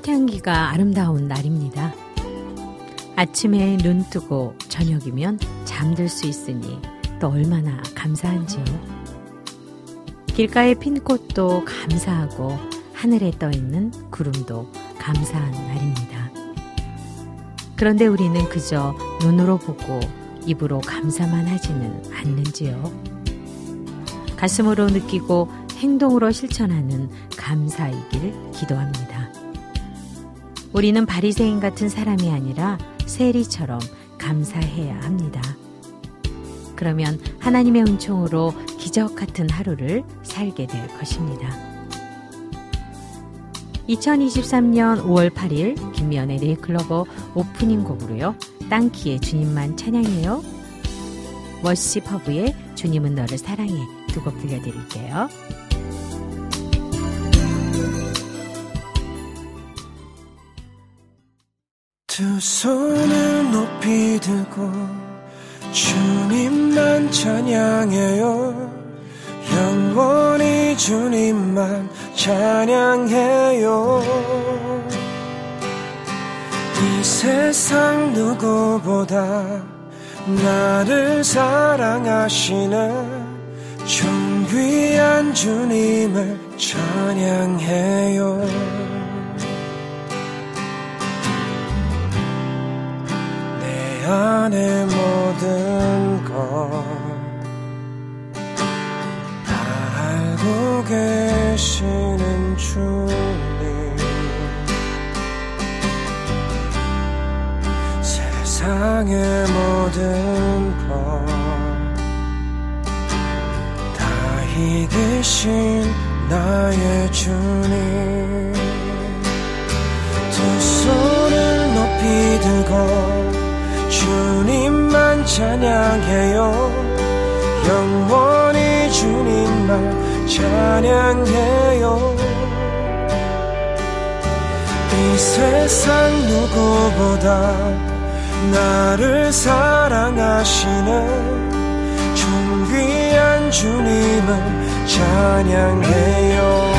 꽃향기가 아름다운 날입니다. 아침에 눈 뜨고 저녁이면 잠들 수 있으니 또 얼마나 감사한지요. 길가에 핀 꽃도 감사하고 하늘에 떠 있는 구름도 감사한 날입니다. 그런데 우리는 그저 눈으로 보고 입으로 감사만 하지는 않는지요. 가슴으로 느끼고 행동으로 실천하는 감사이길 기도합니다. 우리는 바리새인 같은 사람이 아니라 세리처럼 감사해야 합니다. 그러면 하나님의 은총으로 기적 같은 하루를 살게 될 것입니다. 2023년 5월 8일 김미연의 네이클로버 오프닝 곡으로요. 땅키의 주님만 찬양해요. 워시 퍼브의 주님은 너를 사랑해 두 곡 들려드릴게요. 두 손을 높이 들고 주님만 찬양해요. 영원히 주님만 찬양해요. 이 세상 누구보다 나를 사랑하시는 존귀한 주님을 찬양해요 내 안의 모든 것다 알고 계시는 주님. 세상의 모든 것다 이기신 나의 주님. 두 손을 높이 들고 주님만 찬양해요. 영원히 주님만 찬양해요. 이 세상 누구보다 나를 사랑하시는 존귀한 주님을 찬양해요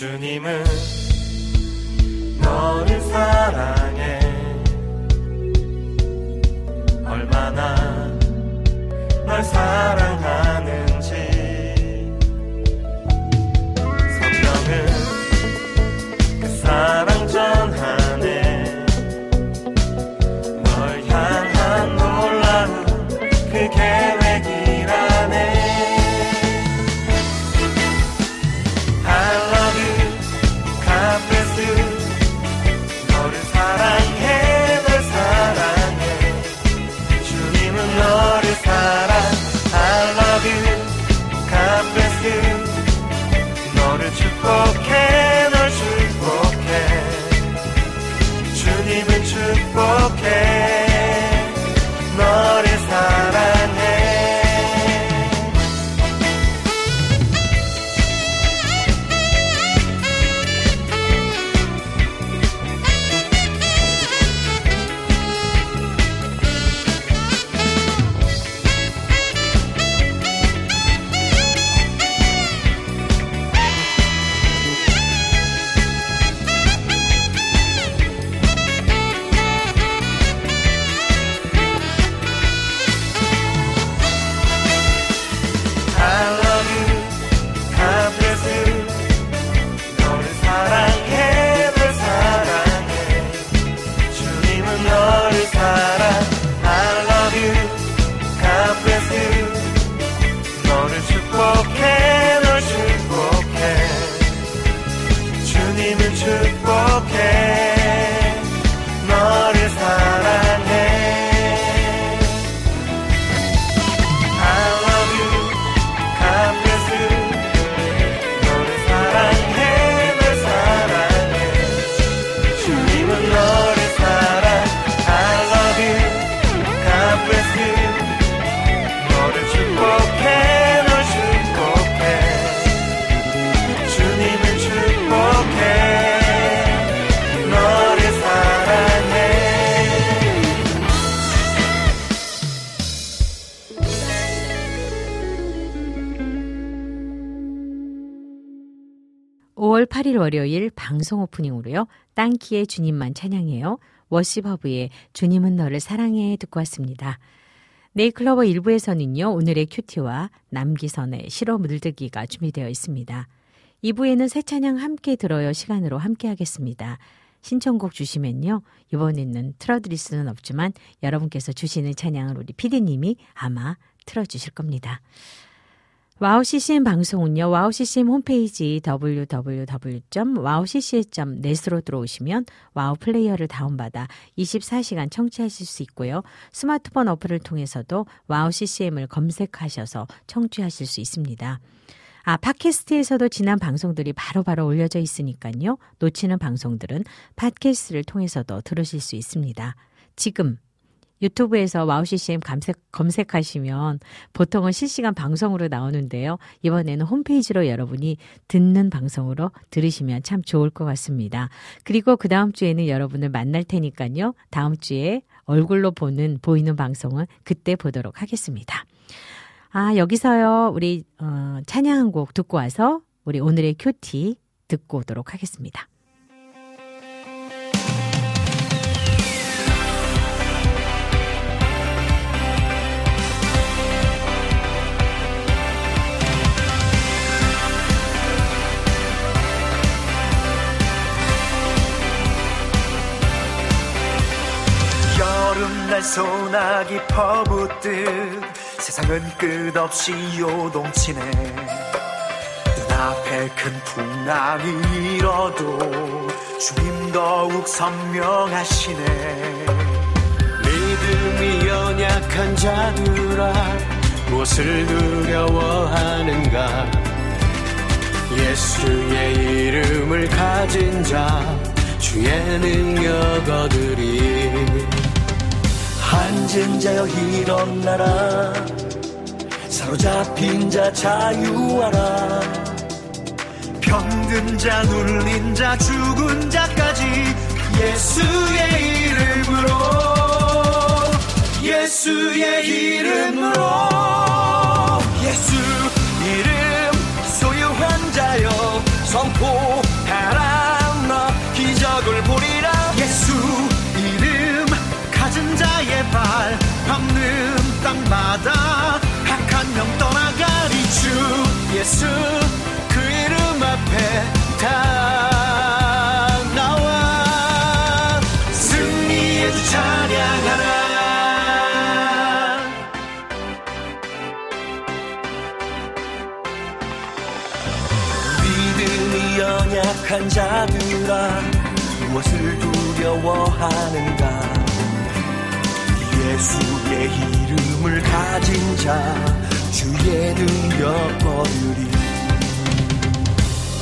주님은 월 8일 월요일 방송 오프닝으로요. 땅키의 주님만 찬양해요. 워시버브의 주님은 너를 사랑해 듣고 왔습니다. 네이클로버 1부에서는요. 오늘의 큐티와 남기선의 실어 물들기가 준비되어 있습니다. 2부에는 새 찬양 함께 들어요 시간으로 함께 하겠습니다. 신청곡 주시면요. 이번에는 틀어드릴 수는 없지만 여러분께서 주시는 찬양을 우리 피디님이 아마 틀어주실 겁니다. 와우 CCM 방송은요. 와우 CCM 홈페이지 www.wowccm.net으로 들어오시면 와우 플레이어를 다운받아 24시간 청취하실 수 있고요. 스마트폰 어플을 통해서도 와우 CCM을 검색하셔서 청취하실 수 있습니다. 아, 팟캐스트에서도 지난 방송들이 바로바로 올려져 있으니까요. 놓치는 방송들은 팟캐스트를 통해서도 들으실 수 있습니다. 지금 유튜브에서 와우 CCM 검색, 검색하시면 보통은 실시간 방송으로 나오는데요. 이번에는 홈페이지로 여러분이 듣는 방송으로 들으시면 참 좋을 것 같습니다. 그리고 그 다음 주에는 여러분을 만날 테니까요. 다음 주에 얼굴로 보는, 보이는 방송은 그때 보도록 하겠습니다. 아, 여기서요, 우리, 어, 찬양 한곡 듣고 와서 우리 오늘의 큐티 듣고 오도록 하겠습니다. 날 소나기 퍼붓듯 세상은 끝없이 요동치네. 눈앞에 큰 풍랑이 일어도 주님 더욱 선명하시네. 믿음이 연약한 자들아 무엇을 두려워하는가? 예수의 이름을 가진 자 주의 능력 얻으리 앉은 자여 일어나라. 사로잡힌 자 자유하라. 병든 자 눌린 자 죽은 자까지 예수의 이름으로. 예수의 이름으로. 예수 이름 소유한 자여 선포하라 너 기적을 발 밟는 땅마다 악한 영 떠나가리 주 예수 그 이름 앞에 다 나와. 승리의 주 찬양하라 믿음이 연약한 자들아 무엇을 두려워하는가 예수의 이름을 가진 자 주의 능력 얻으리.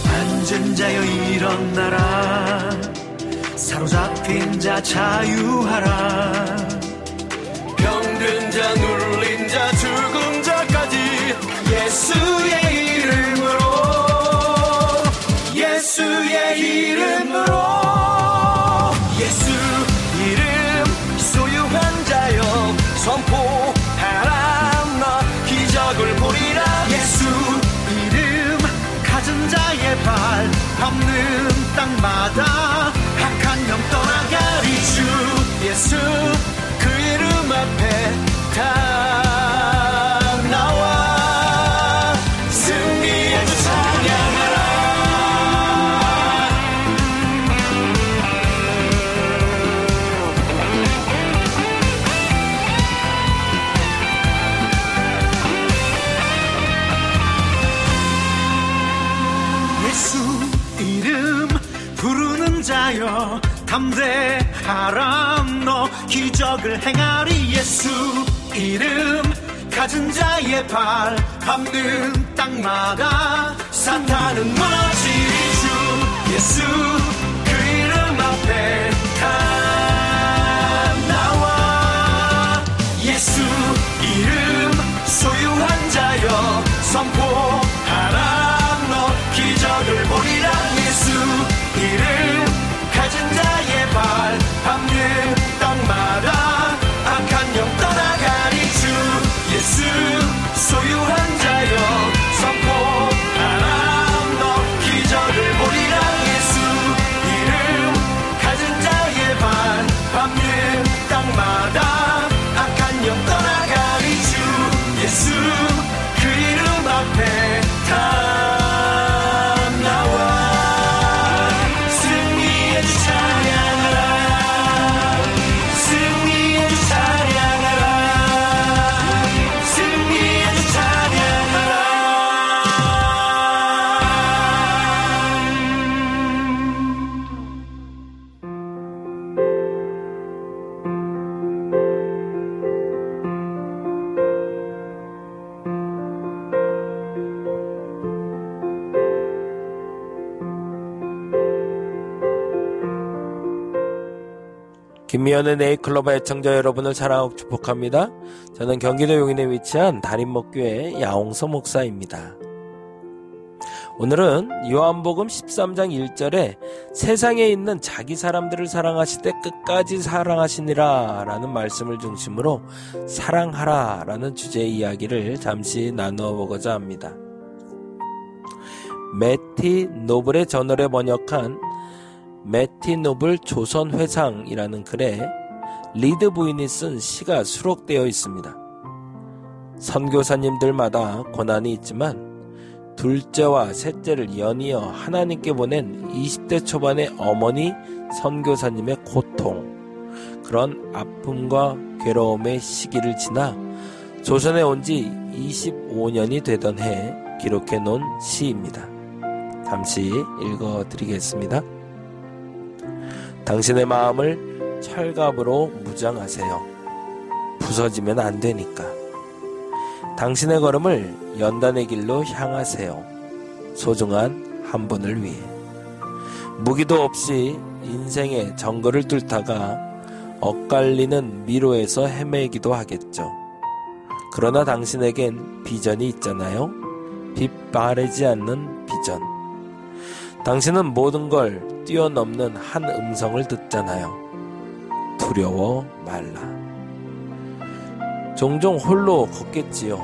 앉은 자여 일어나라 사로잡힌 자 자유하라. 병든 자 눌린 자 죽은 자까지 예수의 이름으로 예수의 이름으로 밟 담대하라 너 기적을 행하리 예수. 이름 가진 자의 발 밟는 땅마다 사탄은 무너지리 주. 예수 그 이름 앞에 다 연의 네이클로버 애청자 여러분을 사랑하고 축복합니다. 저는 경기도 용인에 위치한 달인목교회 야홍서 목사입니다. 오늘은 요한복음 13장 1절에 세상에 있는 자기 사람들을 사랑하시되 끝까지 사랑하시니라 라는 말씀을 중심으로 사랑하라 라는 주제의 이야기를 잠시 나누어 보고자 합니다. 매티 노블의 저널에 번역한 매티 노블 조선 회상이라는 글에 리드 부인이 쓴 시가 수록되어 있습니다. 선교사님들마다 고난이 있지만 둘째와 셋째를 연이어 하나님께 보낸 20대 초반의 어머니 선교사님의 고통, 그런 아픔과 괴로움의 시기를 지나 조선에 온 지 25년이 되던 해 기록해 놓은 시입니다. 잠시 읽어 드리겠습니다. 당신의 마음을 철갑으로 무장하세요. 부서지면 안 되니까. 당신의 걸음을 연단의 길로 향하세요. 소중한 한 분을 위해. 무기도 없이 인생의 정거를 뚫다가 엇갈리는 미로에서 헤매기도 하겠죠. 그러나 당신에겐 비전이 있잖아요. 빛 바래지 않는 비전. 당신은 모든 걸 뛰어넘는 한 음성을 듣잖아요. 두려워 말라. 종종 홀로 걷겠지요.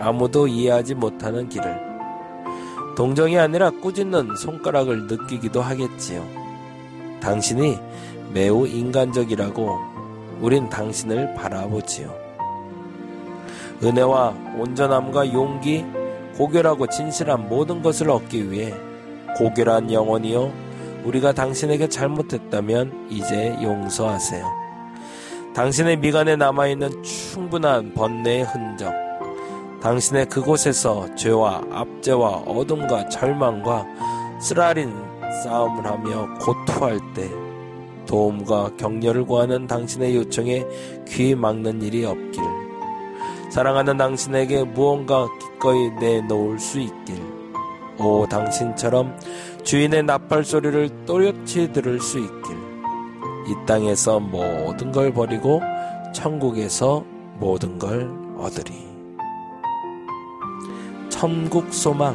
아무도 이해하지 못하는 길을. 동정이 아니라 꾸짖는 손가락을 느끼기도 하겠지요. 당신이 매우 인간적이라고 우린 당신을 바라보지요. 은혜와 온전함과 용기, 고결하고 진실한 모든 것을 얻기 위해 고결한 영혼이요. 우리가 당신에게 잘못했다면 이제 용서하세요. 당신의 미간에 남아있는 충분한 번뇌의 흔적, 당신의 그곳에서 죄와 압제와 어둠과 절망과 쓰라린 싸움을 하며 고투할 때 도움과 격려를 구하는 당신의 요청에 귀 막는 일이 없길. 사랑하는 당신에게 무언가 기꺼이 내놓을 수 있길. 오, 당신처럼 주인의 나팔 소리를 또렷이 들을 수 있길. 이 땅에서 모든 걸 버리고 천국에서 모든 걸 얻으리. 천국 소망.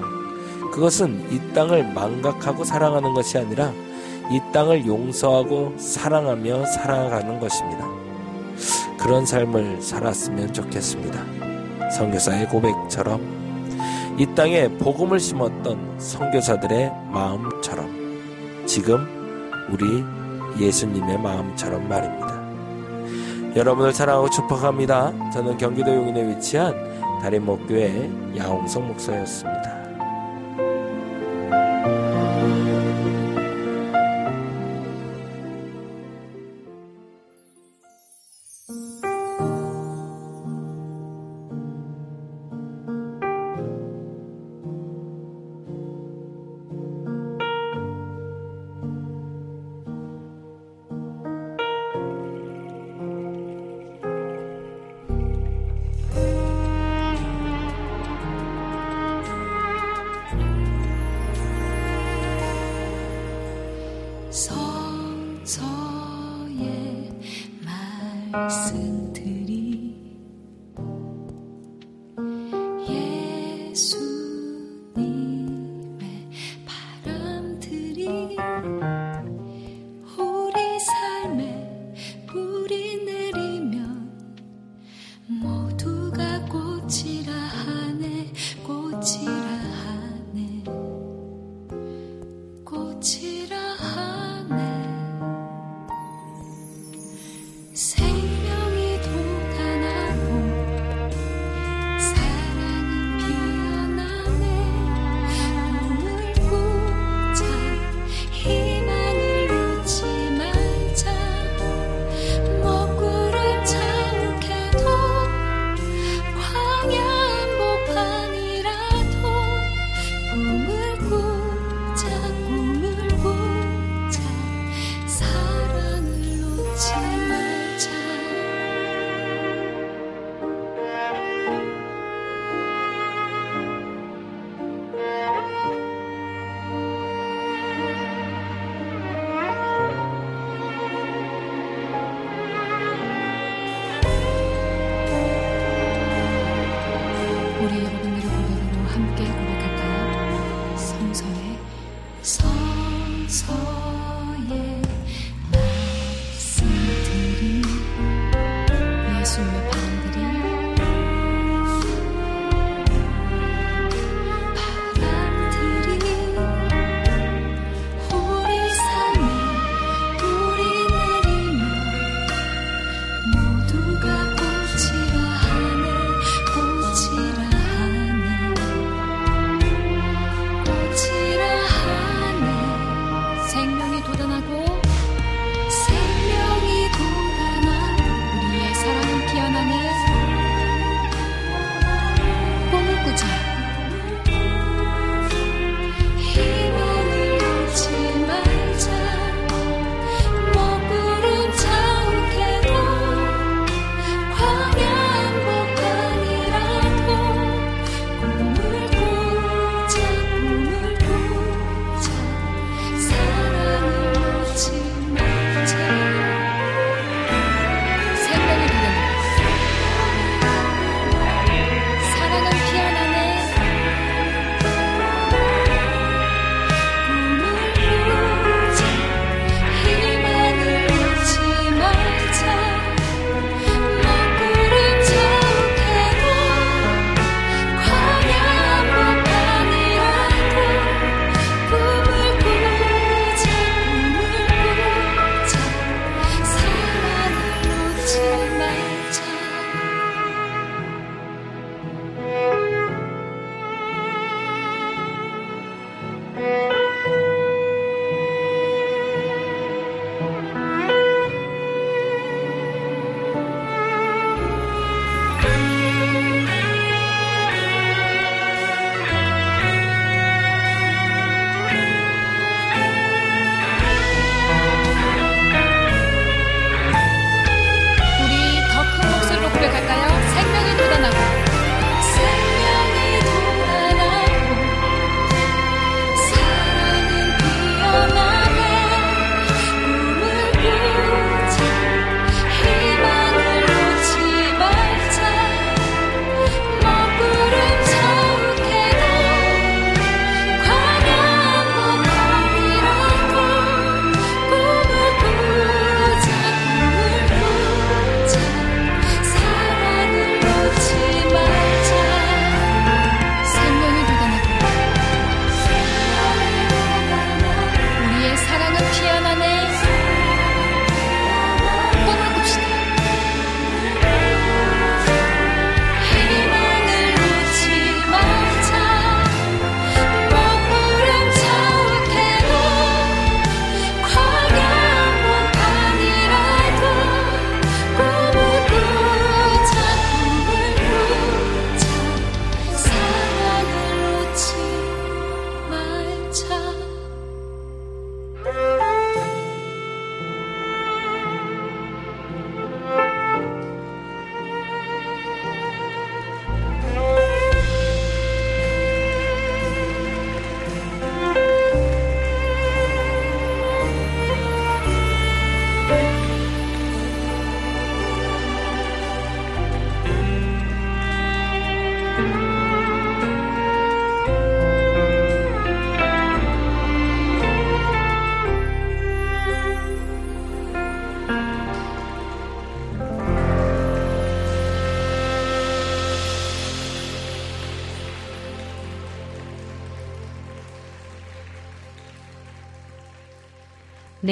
그것은 이 땅을 망각하고 사랑하는 것이 아니라 이 땅을 용서하고 사랑하며 살아가는 것입니다. 그런 삶을 살았으면 좋겠습니다. 선교사의 고백처럼 이 땅에 복음을 심었던 선교사들의 마음처럼 지금 우리 예수님의 마음처럼 말입니다. 여러분을 사랑하고 축복합니다. 저는 경기도 용인에 위치한 다림목교회 야홍성 목사였습니다.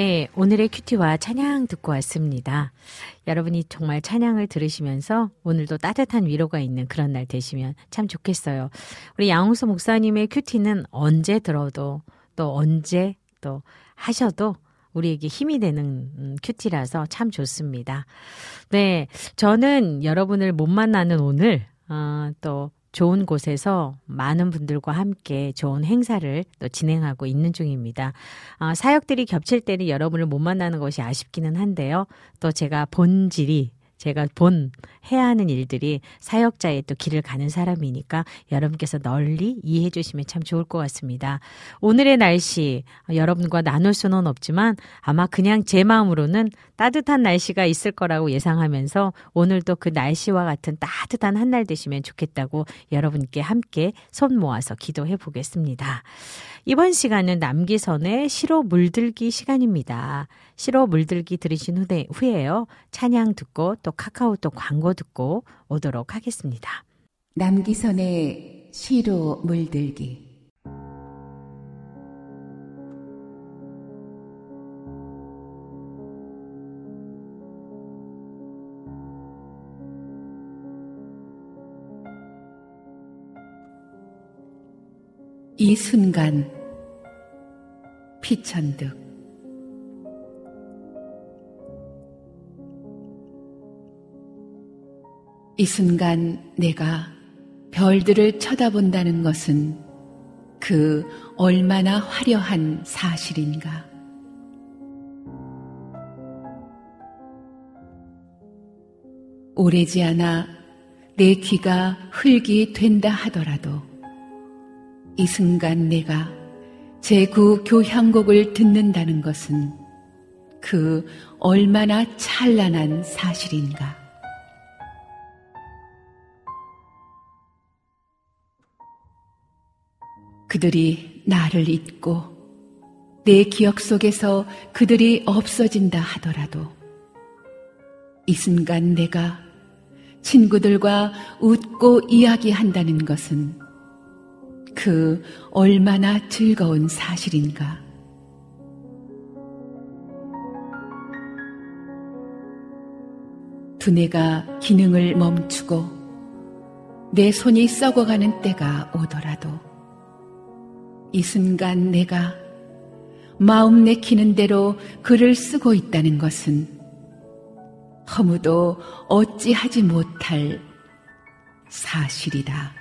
네, 오늘의 큐티와 찬양 듣고 왔습니다. 여러분이 정말 찬양을 들으시면서 오늘도 따뜻한 위로가 있는 그런 날 되시면 참 좋겠어요. 우리 양홍수 목사님의 큐티는 언제 들어도 또 언제 또 하셔도 우리에게 힘이 되는 음, 큐티라서 참 좋습니다. 네, 저는 여러분을 못 만나는 오늘 어, 또 좋은 곳에서 많은 분들과 함께 좋은 행사를 또 진행하고 있는 중입니다. 어, 사역들이 겹칠 때는 여러분을 못 만나는 것이 아쉽기는 한데요. 또 제가 본질이 제가 본 해야 하는 일들이 사역자의 또 길을 가는 사람이니까 여러분께서 널리 이해해 주시면 참 좋을 것 같습니다. 오늘의 날씨 여러분과 나눌 수는 없지만 아마 그냥 제 마음으로는 따뜻한 날씨가 있을 거라고 예상하면서 오늘도 그 날씨와 같은 따뜻한 한날 되시면 좋겠다고 여러분께 함께 손 모아서 기도해 보겠습니다. 이번 시간은 남기선의 시로 물들기 시간입니다. 시로 물들기 들으신 후에, 후에요. 찬양 듣고 또 카카오톡 광고 듣고 오도록 하겠습니다. 남기선의 시로 물들기 이 순간 피천득 이 순간 내가 별들을 쳐다본다는 것은 그 얼마나 화려한 사실인가. 오래지 않아 내 귀가 흙이 된다 하더라도 이 순간 내가 제9 교향곡을 듣는다는 것은 그 얼마나 찬란한 사실인가. 그들이 나를 잊고 내 기억 속에서 그들이 없어진다 하더라도 이 순간 내가 친구들과 웃고 이야기한다는 것은 그 얼마나 즐거운 사실인가. 두뇌가 기능을 멈추고 내 손이 썩어가는 때가 오더라도 이 순간 내가 마음 내키는 대로 글을 쓰고 있다는 것은 허무도 어찌하지 못할 사실이다.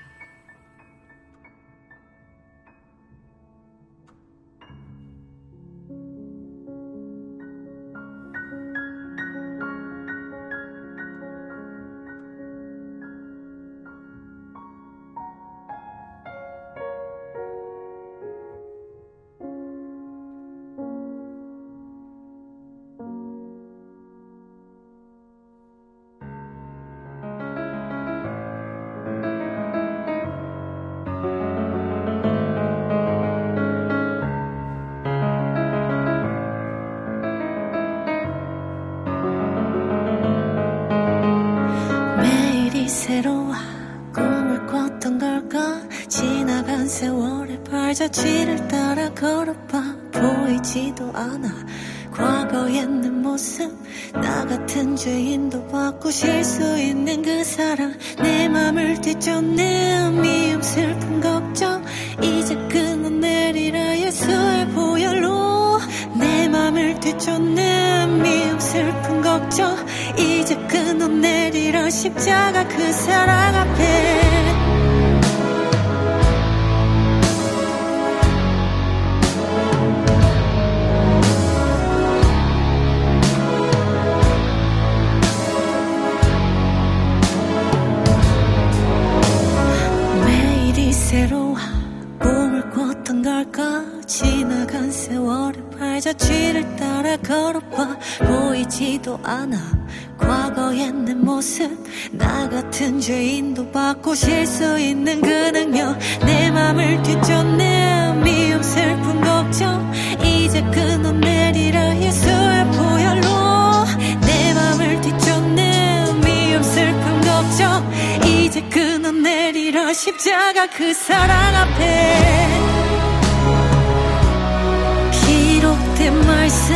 죄인도 바꾸실 수 있는 그 사랑. 내 맘을 뒤쫓는 미움 슬픈 걱정. 이제 끊어내리라 예수의 보혈로. 내 맘을 뒤쫓는 미움 슬픈 걱정. 이제 끊어내리라. 십자가 그 사랑 보이지도 않아. 과거의 내 모습 나 같은 죄인도 바꾸실 수 있는 그 능력. 내 맘을 뒤쫓는 미움 슬픈 걱정. 이제 끊어내리라 예수의 보혈로. 내 맘을 뒤쫓는 미움 슬픈 걱정. 이제 끊어내리라 십자가 그 사랑 앞에. 내 말씀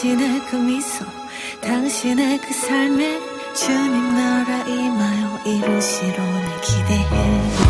당신의 그 미소 당신의 그 삶에 주님 나라 임하여 이루시로 내 기대해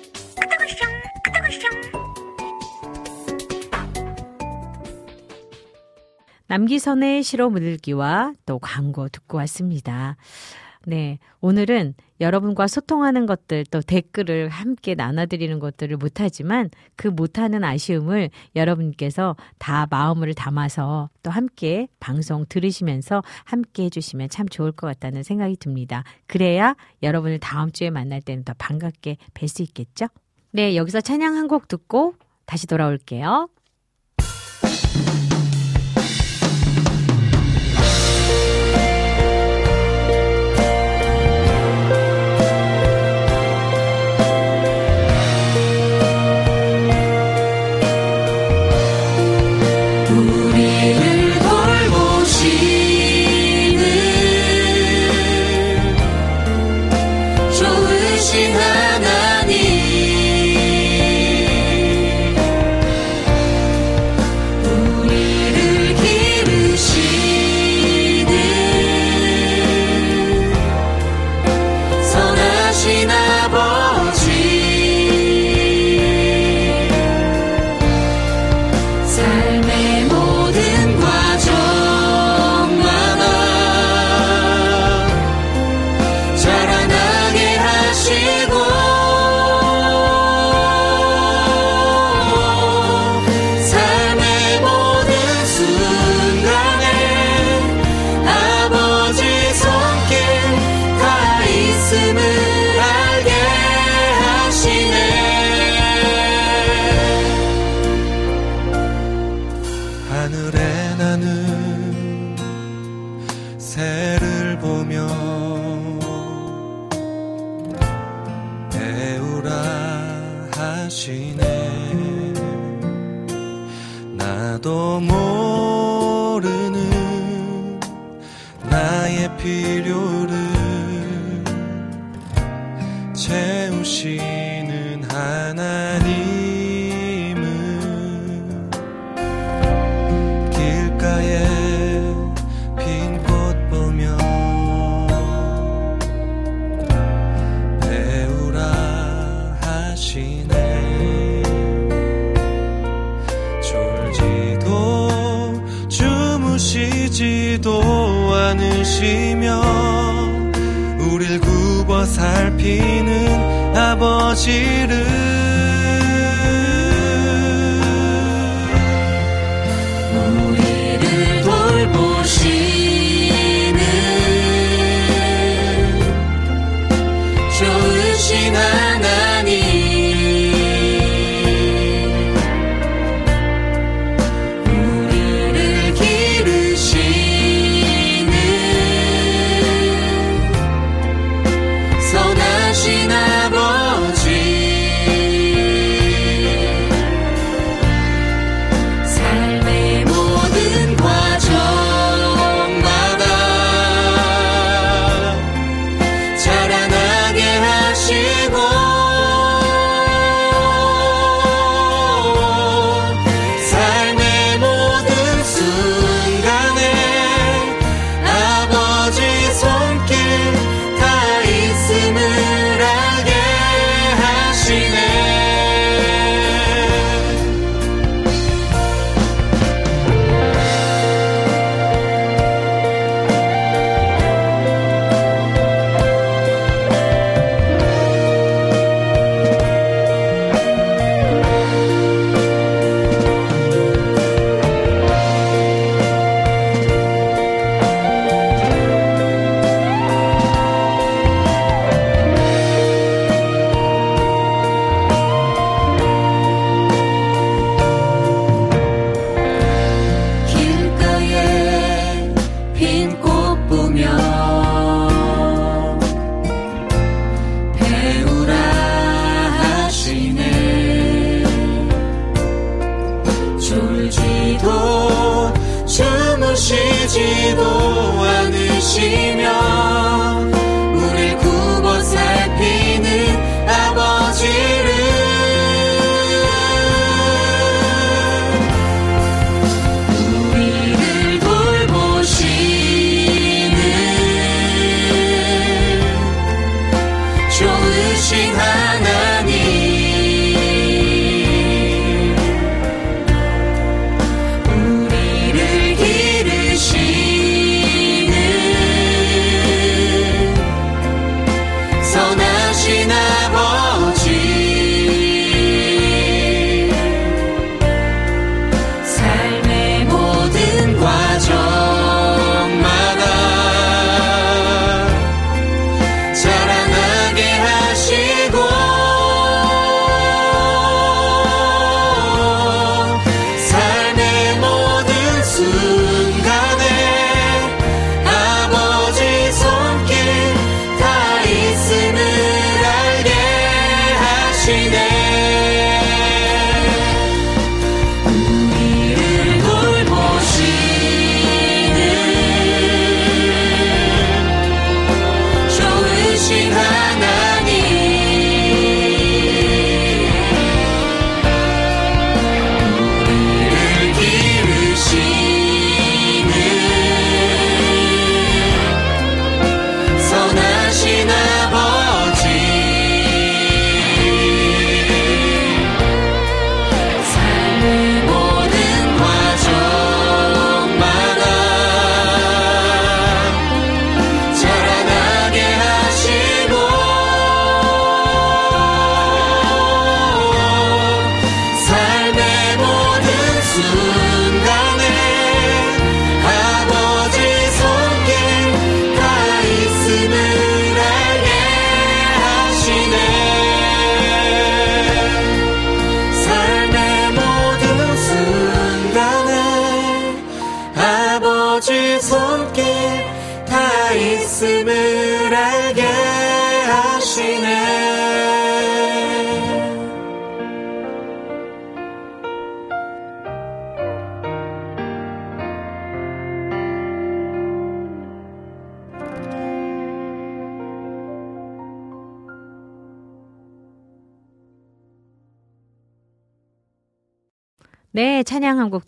남기선의 시로 물기와 또 광고 듣고 왔습니다. 네. 오늘은 여러분과 소통하는 것들 또 댓글을 함께 나눠드리는 것들을 못하지만 그 못하는 아쉬움을 여러분께서 다 마음을 담아서 또 함께 방송 들으시면서 함께 해주시면 참 좋을 것 같다는 생각이 듭니다. 그래야 여러분을 다음 주에 만날 때는 더 반갑게 뵐 수 있겠죠? 네. 여기서 찬양 한 곡 듣고 다시 돌아올게요.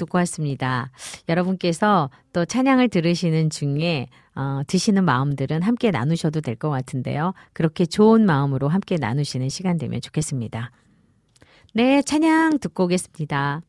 듣고 왔습니다. 여러분께서 또 찬양을 들으시는 중에 어, 드시는 마음들은 함께 나누셔도 될 것 같은데요. 그렇게 좋은 마음으로 함께 나누시는 시간 되면 좋겠습니다. 네, 찬양 듣고 오겠습니다.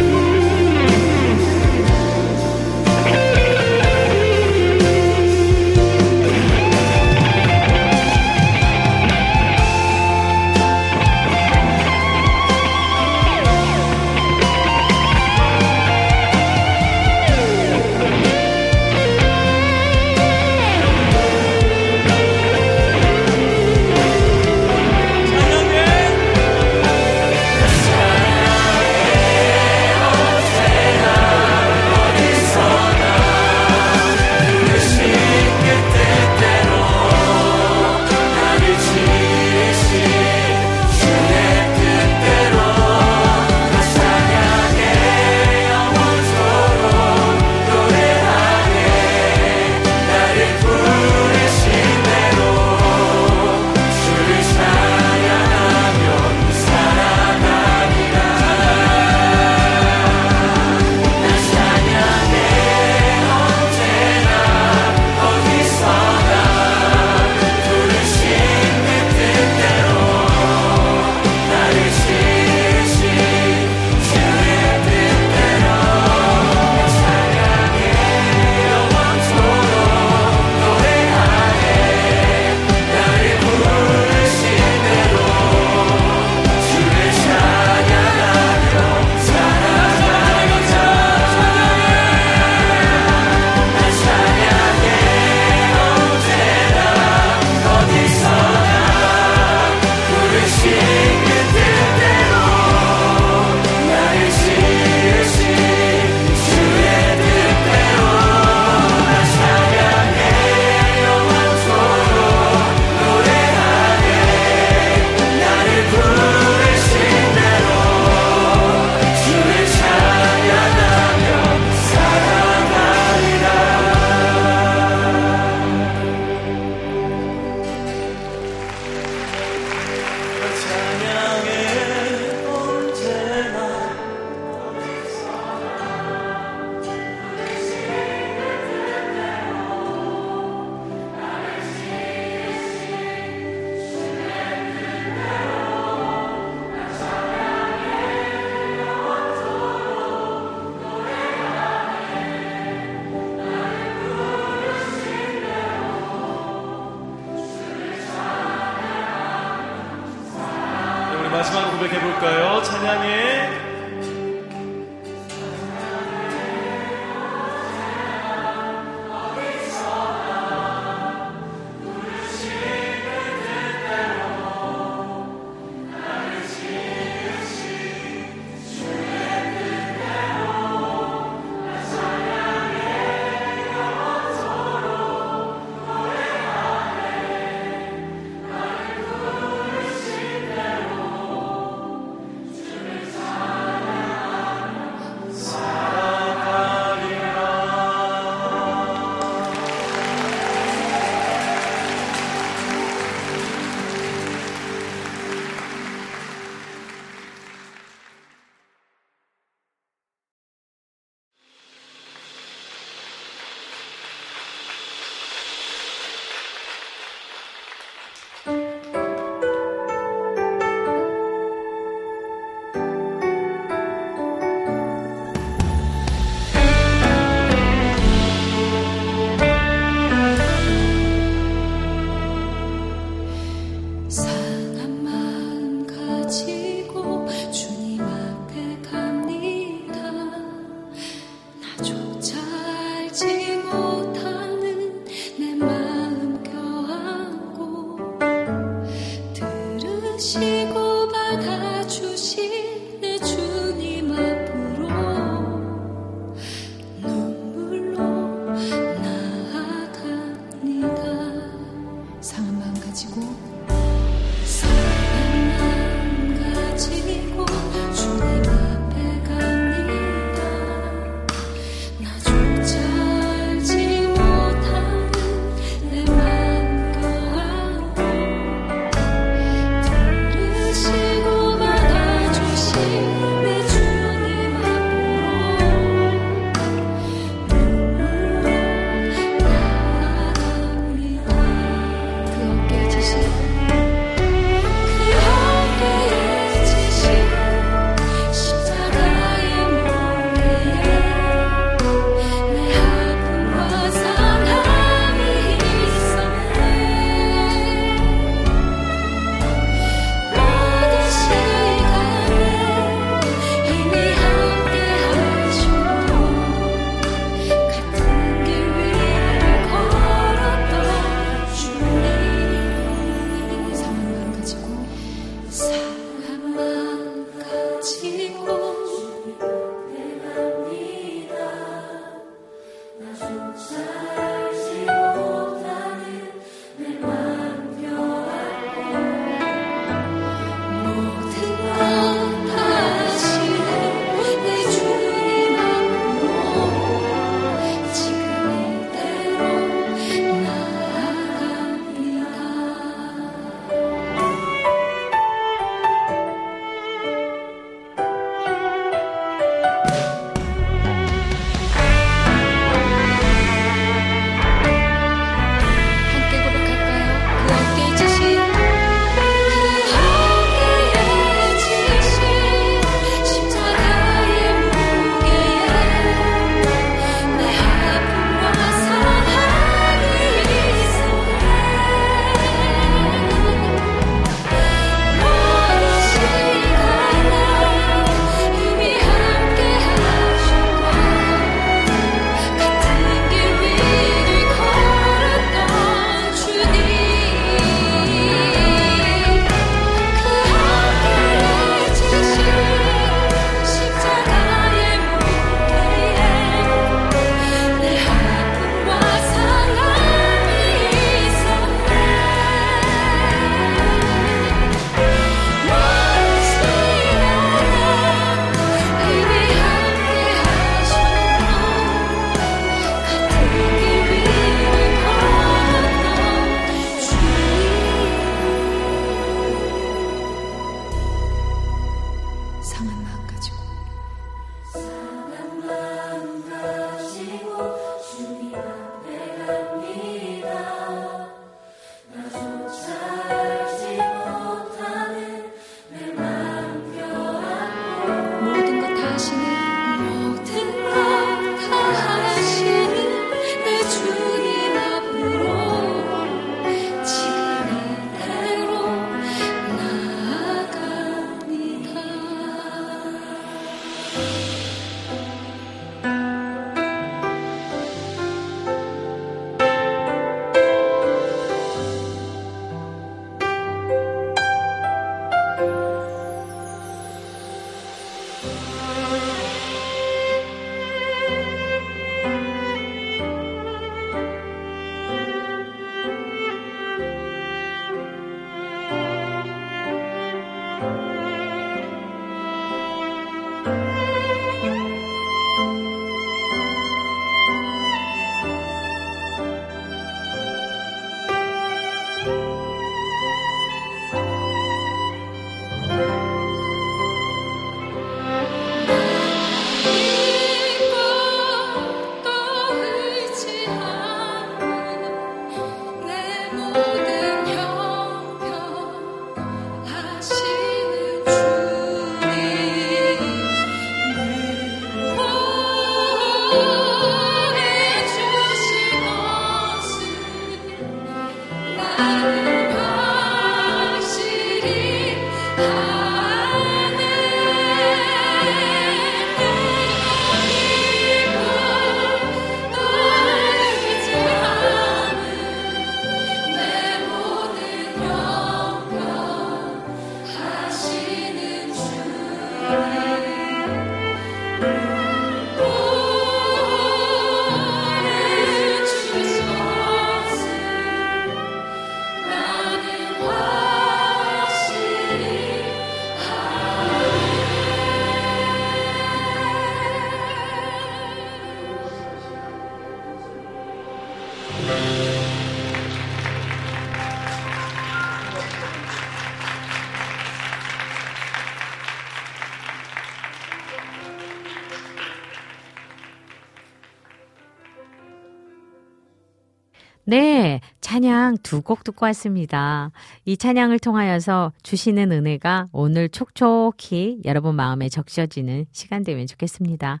찬양 두 곡 듣고 왔습니다. 이 찬양을 통하여서 주시는 은혜가 오늘 촉촉히 여러분 마음에 적셔지는 시간 되면 좋겠습니다.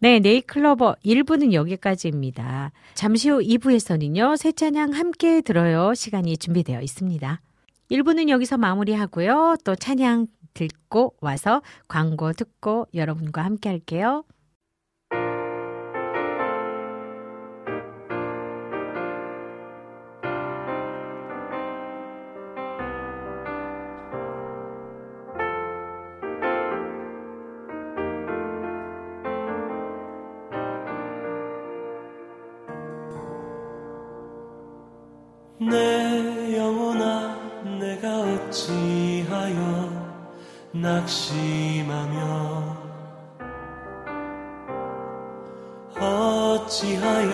네, 네이클로버 1부는 여기까지입니다. 잠시 후 2부에서는요, 새 찬양 함께 들어요. 시간이 준비되어 있습니다. 1부는 여기서 마무리하고요. 또 찬양 듣고 와서 광고 듣고 여러분과 함께 할게요. 낙심하며 어찌하여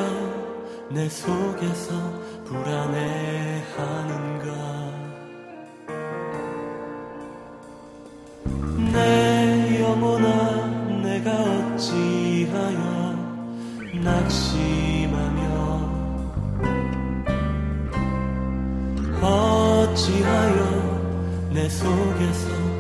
내 속에서 불안해하는가? 내 영혼아 내가 어찌하여 낙심하며 어찌하여 내 속에서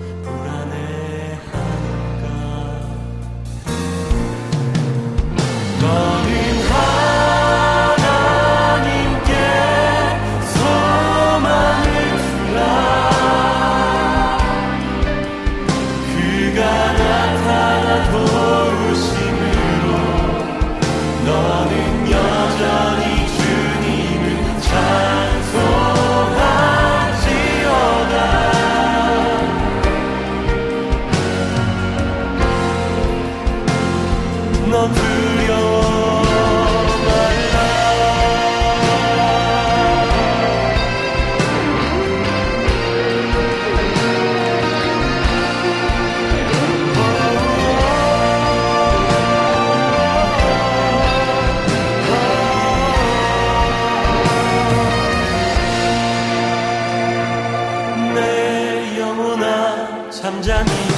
잠잠히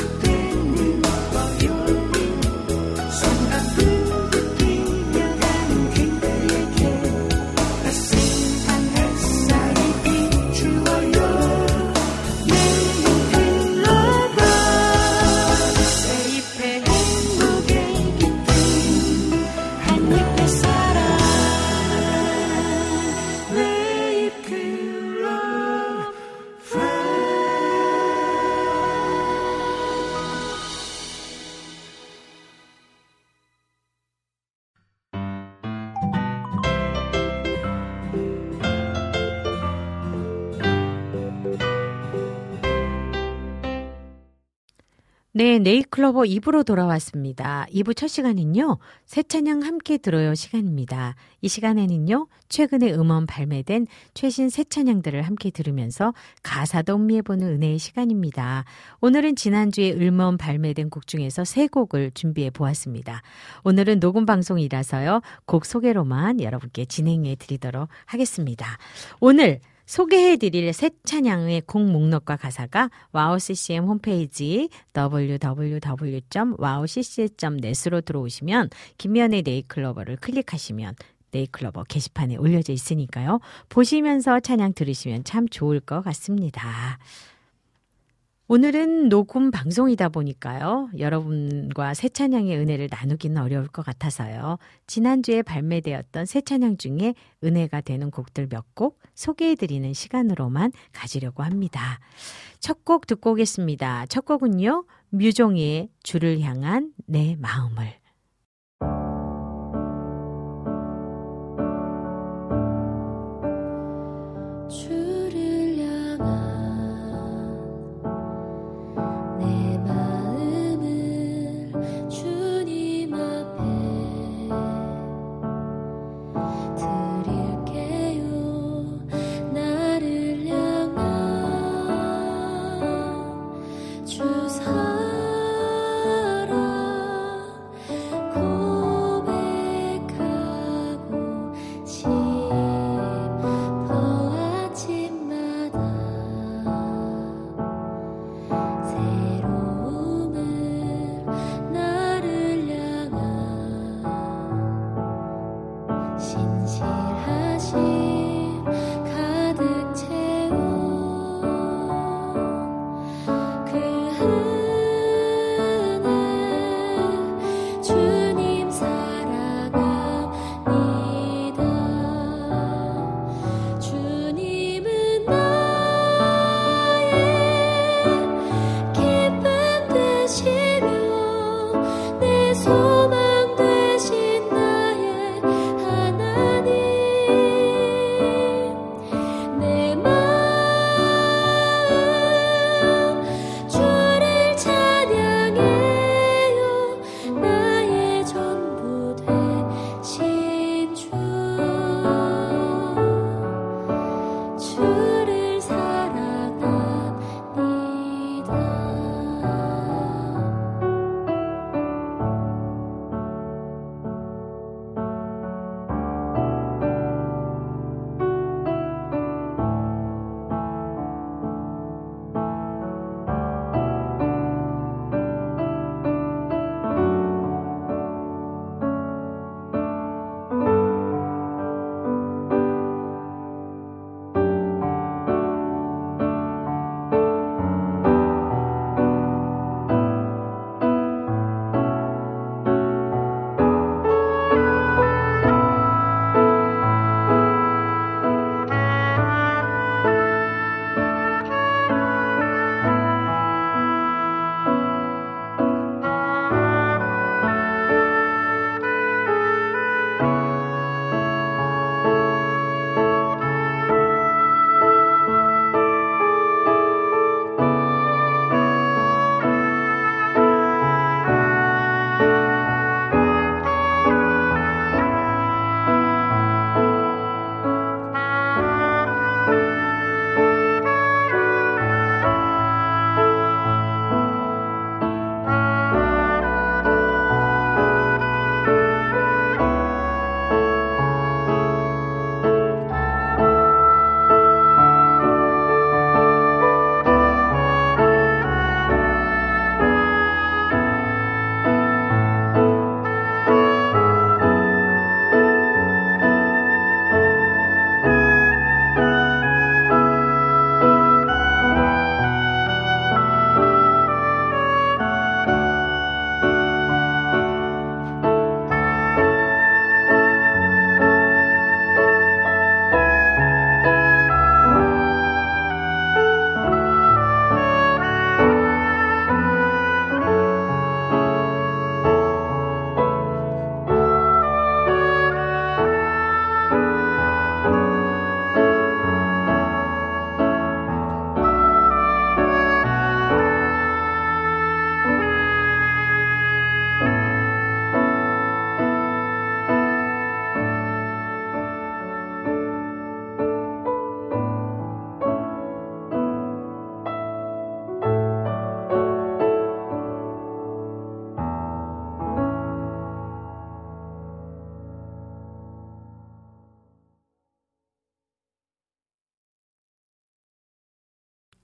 네, 네잎클로버 2부로 돌아왔습니다. 2부 첫 시간은요, 새 찬양 함께 들어요 시간입니다. 이 시간에는요, 최근에 음원 발매된 최신 새 찬양들을 함께 들으면서 가사도 음미해보는 은혜의 시간입니다. 오늘은 지난주에 음원 발매된 곡 중에서 세 곡을 준비해 보았습니다. 오늘은 녹음 방송이라서요, 곡 소개로만 여러분께 진행해 드리도록 하겠습니다. 오늘 소개해드릴 새 찬양의 곡 목록과 가사가 와우 CCM 홈페이지 www.wowcc.net으로 들어오시면 김면의 네이클로버를 클릭하시면 네이클로버 게시판에 올려져 있으니까요. 보시면서 찬양 들으시면 참 좋을 것 같습니다. 오늘은 녹음 방송이다 보니까요. 여러분과 새 찬양의 은혜를 나누기는 어려울 것 같아서요. 지난주에 발매되었던 새 찬양 중에 은혜가 되는 곡들 몇 곡 소개해드리는 시간으로만 가지려고 합니다. 첫 곡 듣고 오겠습니다. 첫 곡은요. 뮤종의 주를 향한 내 마음을.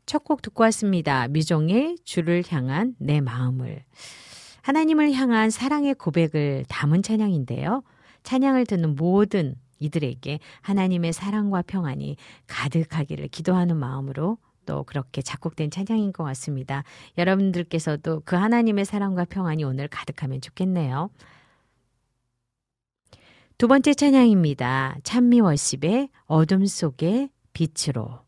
첫 곡 듣고 왔습니다. 미종의 주를 향한 내 마음을. 하나님을 향한 사랑의 고백을 담은 찬양인데요. 찬양을 듣는 모든 이들에게 하나님의 사랑과 평안이 가득하기를 기도하는 마음으로 또 그렇게 작곡된 찬양인 것 같습니다. 여러분들께서도 그 하나님의 사랑과 평안이 오늘 가득하면 좋겠네요. 두 번째 찬양입니다. 찬미 월십의 어둠 속의 빛으로.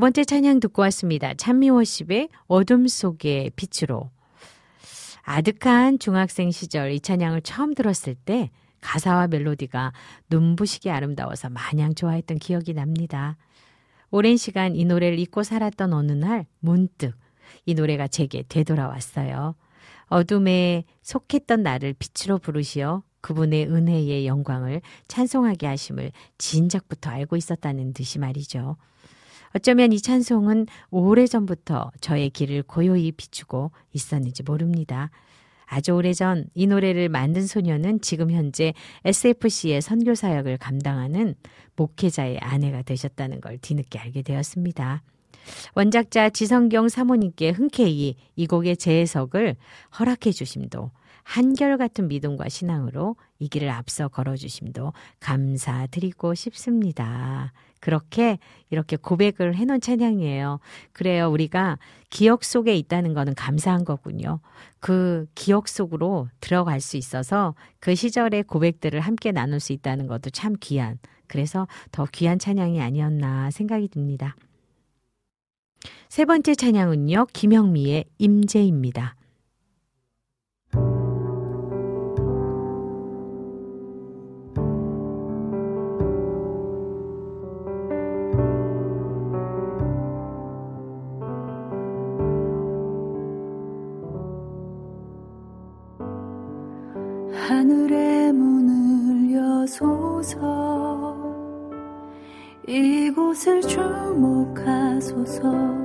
번째 찬양 듣고 왔습니다. 찬미워십의 어둠 속의 빛으로. 아득한 중학생 시절 이 찬양을 처음 들었을 때 가사와 멜로디가 눈부시게 아름다워서 마냥 좋아했던 기억이 납니다. 오랜 시간 이 노래를 잊고 살았던 어느 날 문득 이 노래가 제게 되돌아왔어요. 어둠에 속했던 나를 빛으로 부르시어 그분의 은혜의 영광을 찬송하게 하심을 진작부터 알고 있었다는 듯이 말이죠. 어쩌면 이 찬송은 오래전부터 저의 길을 고요히 비추고 있었는지 모릅니다. 아주 오래전 이 노래를 만든 소녀는 지금 현재 SFC의 선교 사역을 감당하는 목회자의 아내가 되셨다는 걸 뒤늦게 알게 되었습니다. 원작자 지성경 사모님께 흔쾌히 이 곡의 재해석을 허락해 주심도 한결같은 믿음과 신앙으로 이 길을 앞서 걸어주심도 감사드리고 싶습니다. 그렇게 이렇게 고백을 해놓은 찬양이에요. 그래요. 우리가 기억 속에 있다는 거는 감사한 거군요. 그 기억 속으로 들어갈 수 있어서 그 시절의 고백들을 함께 나눌 수 있다는 것도 참 귀한, 그래서 더 귀한 찬양이 아니었나 생각이 듭니다. 세 번째 찬양은요, 김영미의 임재입니다. 주목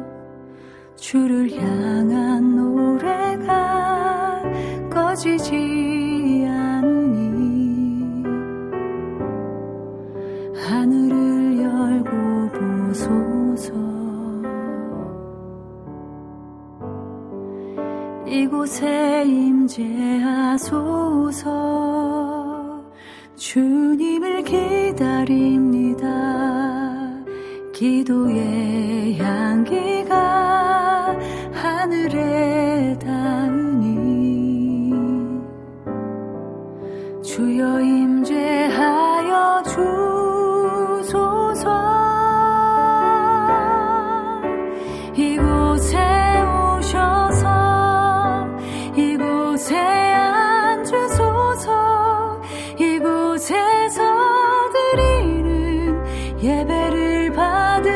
예배를 받으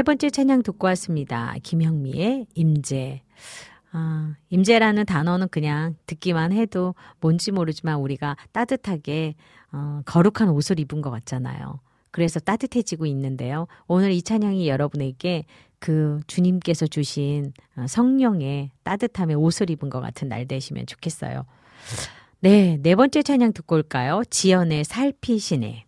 세 번째 찬양 듣고 왔습니다. 김형미의 임재. 아, 임재라는 단어는 그냥 듣기만 해도 뭔지 모르지만 우리가 따뜻하게 어, 거룩한 옷을 입은 것 같잖아요. 그래서 따뜻해지고 있는데요. 오늘 이 찬양이 여러분에게 그 주님께서 주신 어, 성령의 따뜻함의 옷을 입은 것 같은 날 되시면 좋겠어요. 네, 네 번째 찬양 듣고 올까요? 지연의 살피시네.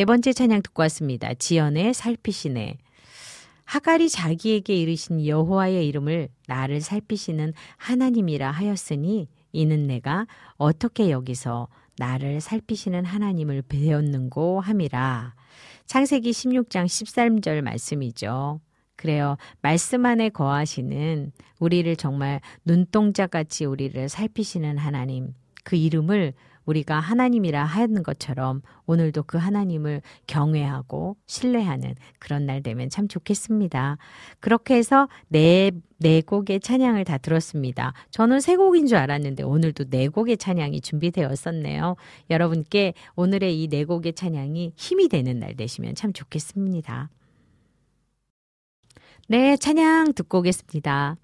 네 번째 찬양 듣고 왔습니다. 지연의 살피시네. 하갈이 자기에게 이르신 여호와의 이름을 나를 살피시는 하나님이라 하였으니 이는 내가 어떻게 여기서 나를 살피시는 하나님을 배웠는고 함이라. 창세기 16장 13절 말씀이죠. 그래요. 말씀 안에 거하시는 우리를 정말 눈동자 같이 우리를 살피시는 하나님. 그 이름을 우리가 하나님이라 하는 것처럼 오늘도 그 하나님을 경외하고 신뢰하는 그런 날 되면 참 좋겠습니다. 그렇게 해서 네, 네 곡의 찬양을 다 들었습니다. 저는 세 곡인 줄 알았는데 오늘도 네 곡의 찬양이 준비되었었네요. 여러분께 오늘의 이 네 곡의 찬양이 힘이 되는 날 되시면 참 좋겠습니다. 네, 찬양 듣고 오겠습니다.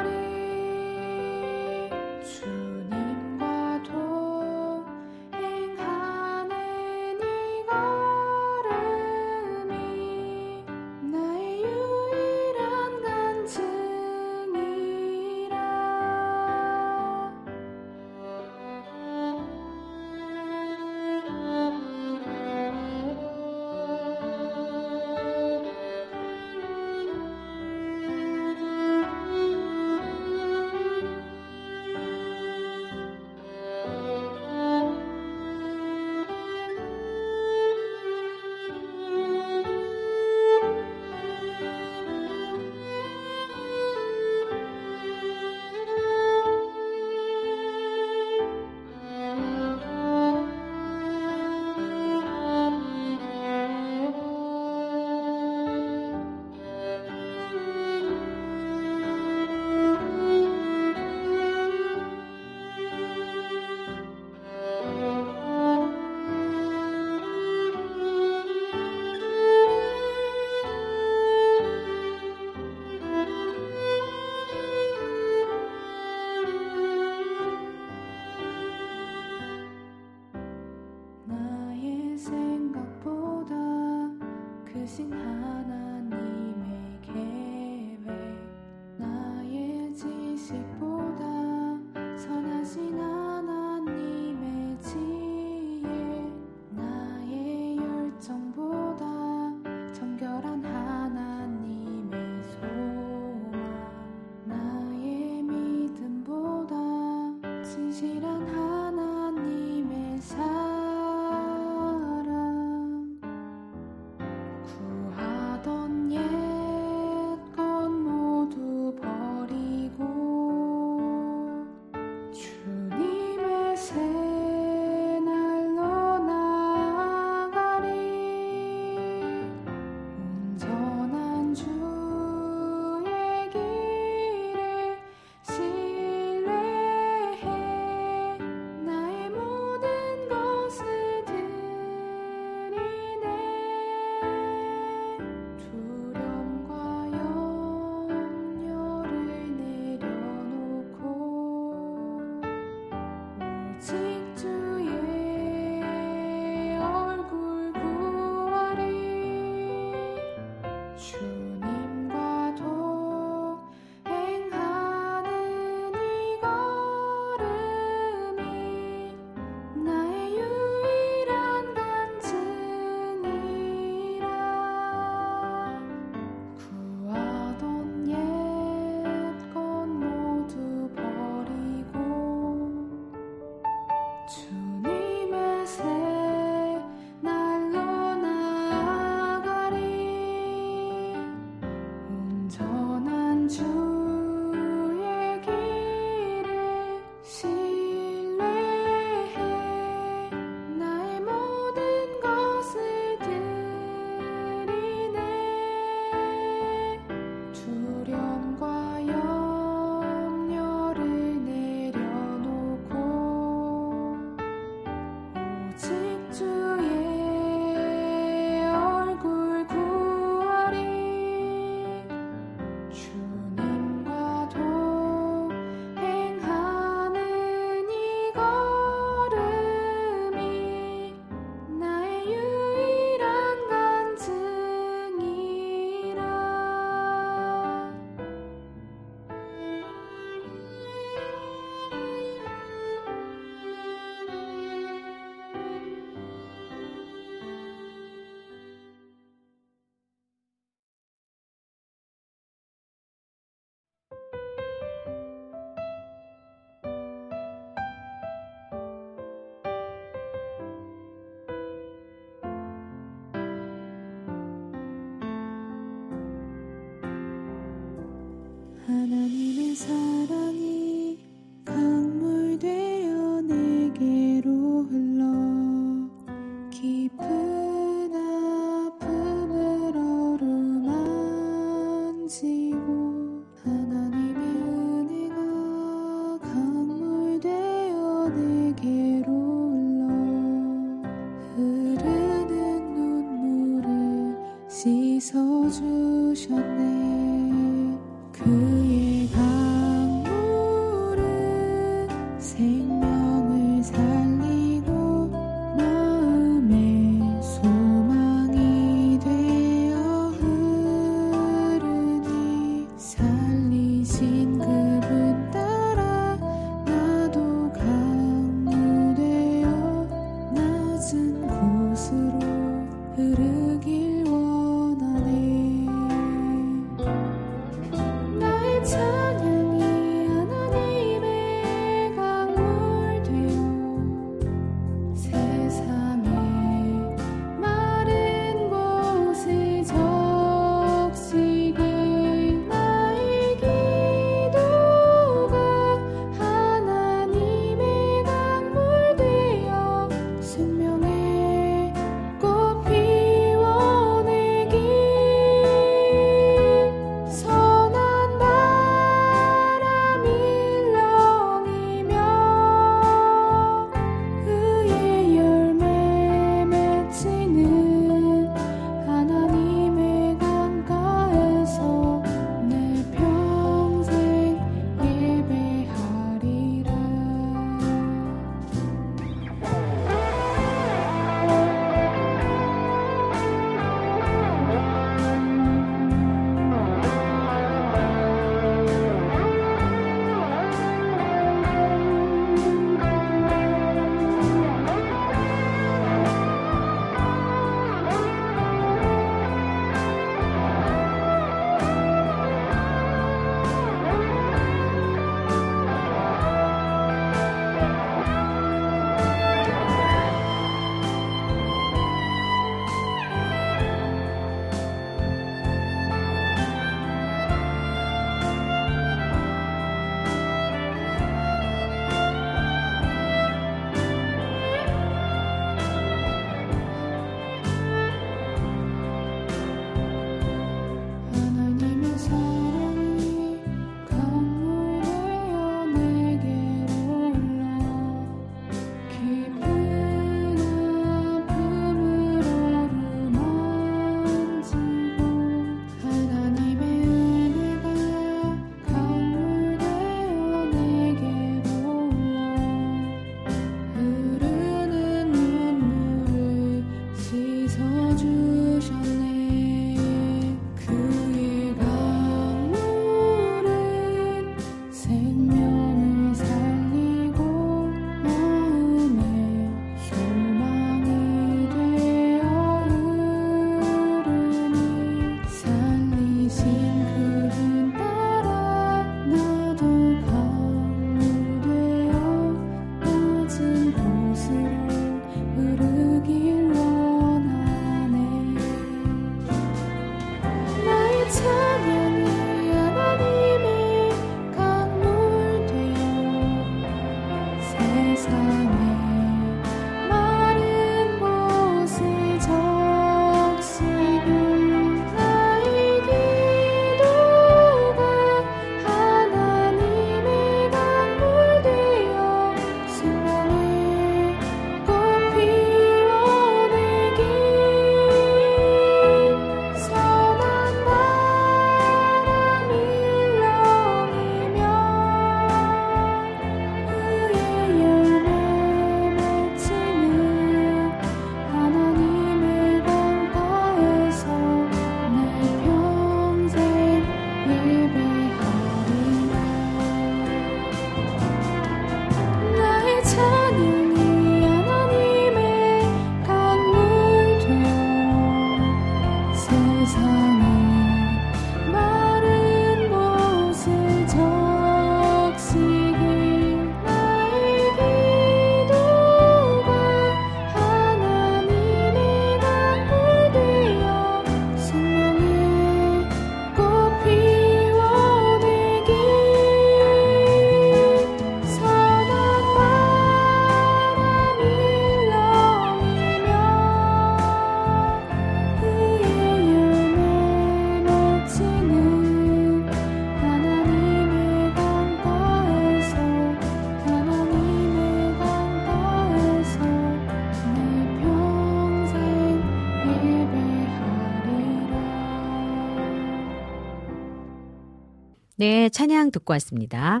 네, 찬양 듣고 왔습니다.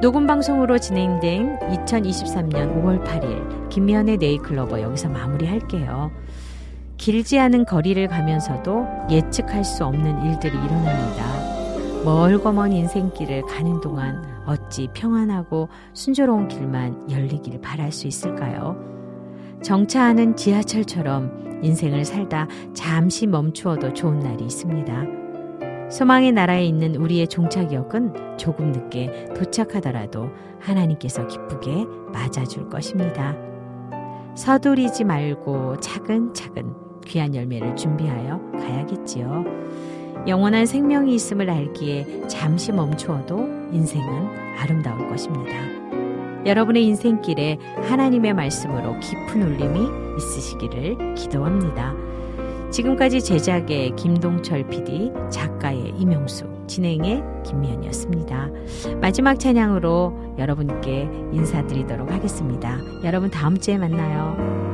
녹음 방송으로 진행된 2023년 5월 8일 김미연의 네이클로버 여기서 마무리할게요. 길지 않은 거리를 가면서도 예측할 수 없는 일들이 일어납니다. 멀거먼 인생길을 가는 동안 어찌 평안하고 순조로운 길만 열리길 바랄 수 있을까요? 정차하는 지하철처럼 인생을 살다 잠시 멈추어도 좋은 날이 있습니다. 소망의 나라에 있는 우리의 종착역은 조금 늦게 도착하더라도 하나님께서 기쁘게 맞아줄 것입니다. 서두르지 말고 차근차근 귀한 열매를 준비하여 가야겠지요. 영원한 생명이 있음을 알기에 잠시 멈추어도 인생은 아름다울 것입니다. 여러분의 인생길에 하나님의 말씀으로 깊은 울림이 있으시기를 기도합니다. 지금까지 제작의 김동철 PD, 작가의 이명수, 진행의 김미연이었습니다. 마지막 찬양으로 여러분께 인사드리도록 하겠습니다. 여러분 다음 주에 만나요.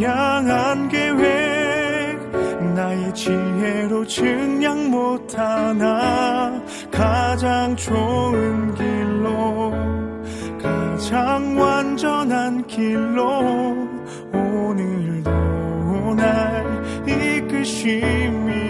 양한 계획 나의 지혜로 증량 못하나 가장 좋은 길로 가장 완전한 길로 오늘도 날 이끄심이